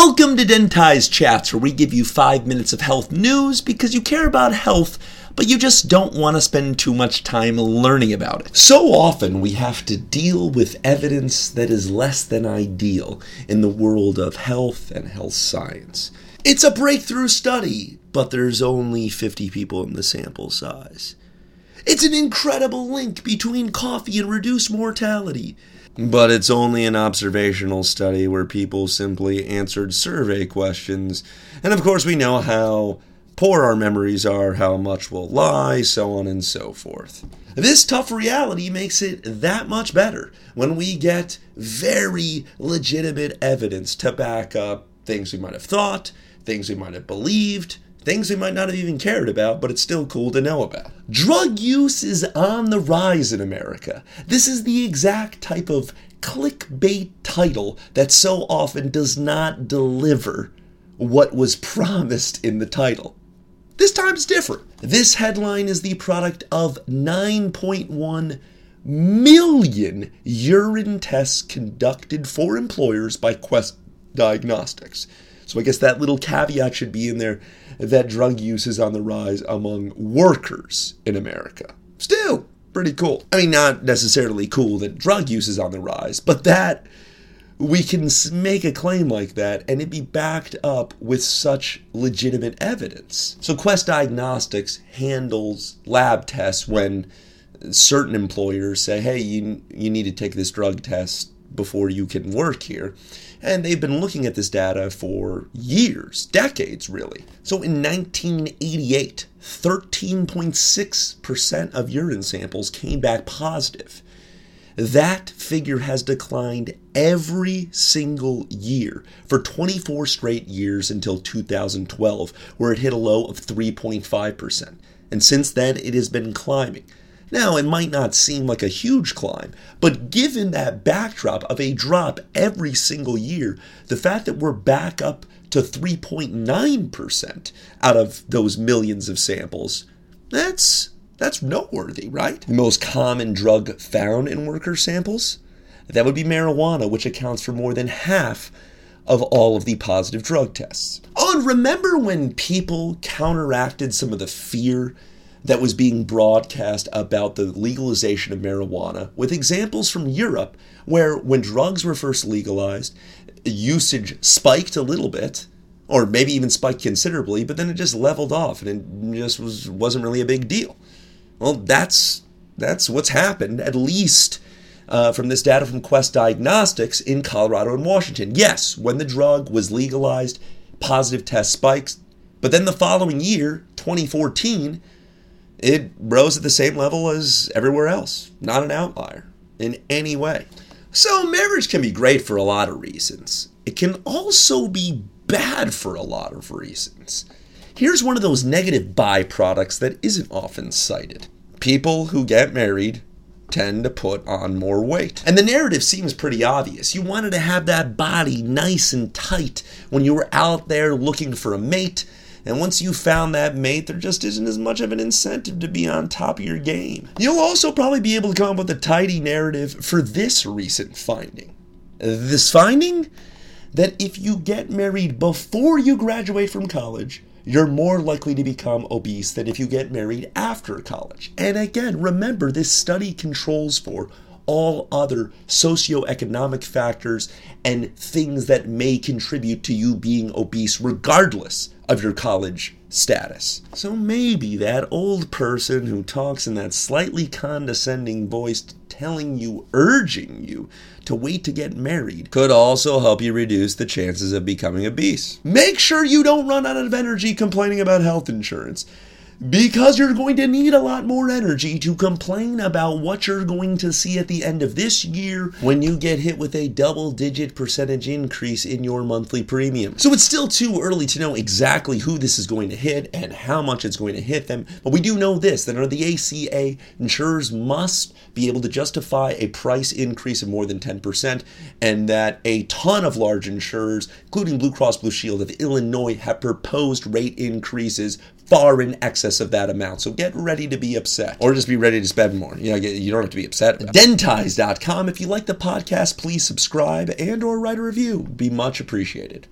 Welcome to Dentize Chats, where we give you five minutes of health news because you care about health, but you just don't want to spend too much time learning about it. So often we have to deal with evidence that is less than ideal in the world of health and health science. It's a breakthrough study, but there's only 50 people in the sample size. It's an incredible link between coffee and reduced mortality. But it's only an observational study where people simply answered survey questions. And of course, we know how poor our memories are, how much we'll lie, so on and so forth. This tough reality makes it that much better when we get very legitimate evidence to back up things we might have thought, things we might have believed, things we might not have even cared about, but it's still cool to know about. Drug use is on the rise in America. This is the exact type of clickbait title that so often does not deliver what was promised in the title. This time's different. This headline is the product of 9.1 million urine tests conducted for employers by Quest Diagnostics. So I guess that little caveat should be in there that drug use is on the rise among workers in America. Still, pretty cool. I mean, not necessarily cool that drug use is on the rise, but that we can make a claim like that and it be backed up with such legitimate evidence. So Quest Diagnostics handles lab tests when certain employers say, "Hey, you you need to take this drug test before you can work here." And they've been looking at this data for years, decades really. So in 1988, 13.6% of urine samples came back positive. That figure has declined every single year for 24 straight years until 2012, where it hit a low of 3.5%. And since then, it has been climbing. Now, it might not seem like a huge climb, but given that backdrop of a drop every single year, the fact that we're back up to 3.9% out of those millions of samples, that's that's noteworthy, right? The most common drug found in worker samples, that would be marijuana, which accounts for more than half of all of the positive drug tests. Oh, and remember when people counteracted some of the fear that was being broadcast about the legalization of marijuana with examples from Europe where when drugs were first legalized, usage spiked a little bit or maybe even spiked considerably, but then it just leveled off and it just was wasn't really a big deal. Well, that's that's what's happened at least uh, from this data from Quest Diagnostics in Colorado and Washington. Yes, when the drug was legalized, positive test spikes, but then the following year, 2014, it rose at the same level as everywhere else. Not an outlier in any way. So, marriage can be great for a lot of reasons. It can also be bad for a lot of reasons. Here's one of those negative byproducts that isn't often cited people who get married tend to put on more weight. And the narrative seems pretty obvious. You wanted to have that body nice and tight when you were out there looking for a mate and once you found that mate, there just isn't as much of an incentive to be on top of your game. You'll also probably be able to come up with a tidy narrative for this recent finding. This finding? That if you get married before you graduate from college, you're more likely to become obese than if you get married after college. And again, remember this study controls for all other socioeconomic factors and things that may contribute to you being obese, regardless of your college status. So maybe that old person who talks in that slightly condescending voice, telling you, urging you to wait to get married, could also help you reduce the chances of becoming obese. Make sure you don't run out of energy complaining about health insurance because you're going to need a lot more energy to complain about what you're going to see at the end of this year when you get hit with a double digit percentage increase in your monthly premium. So it's still too early to know exactly who this is going to hit and how much it's going to hit them, but we do know this that under the ACA, insurers must be able to justify a price increase of more than 10%, and that a ton of large insurers, including Blue Cross Blue Shield of Illinois, have proposed rate increases far in excess of that amount. So get ready to be upset or just be ready to spend more. You know, you don't have to be upset. Dentize.com. If you like the podcast, please subscribe and or write a review. Be much appreciated.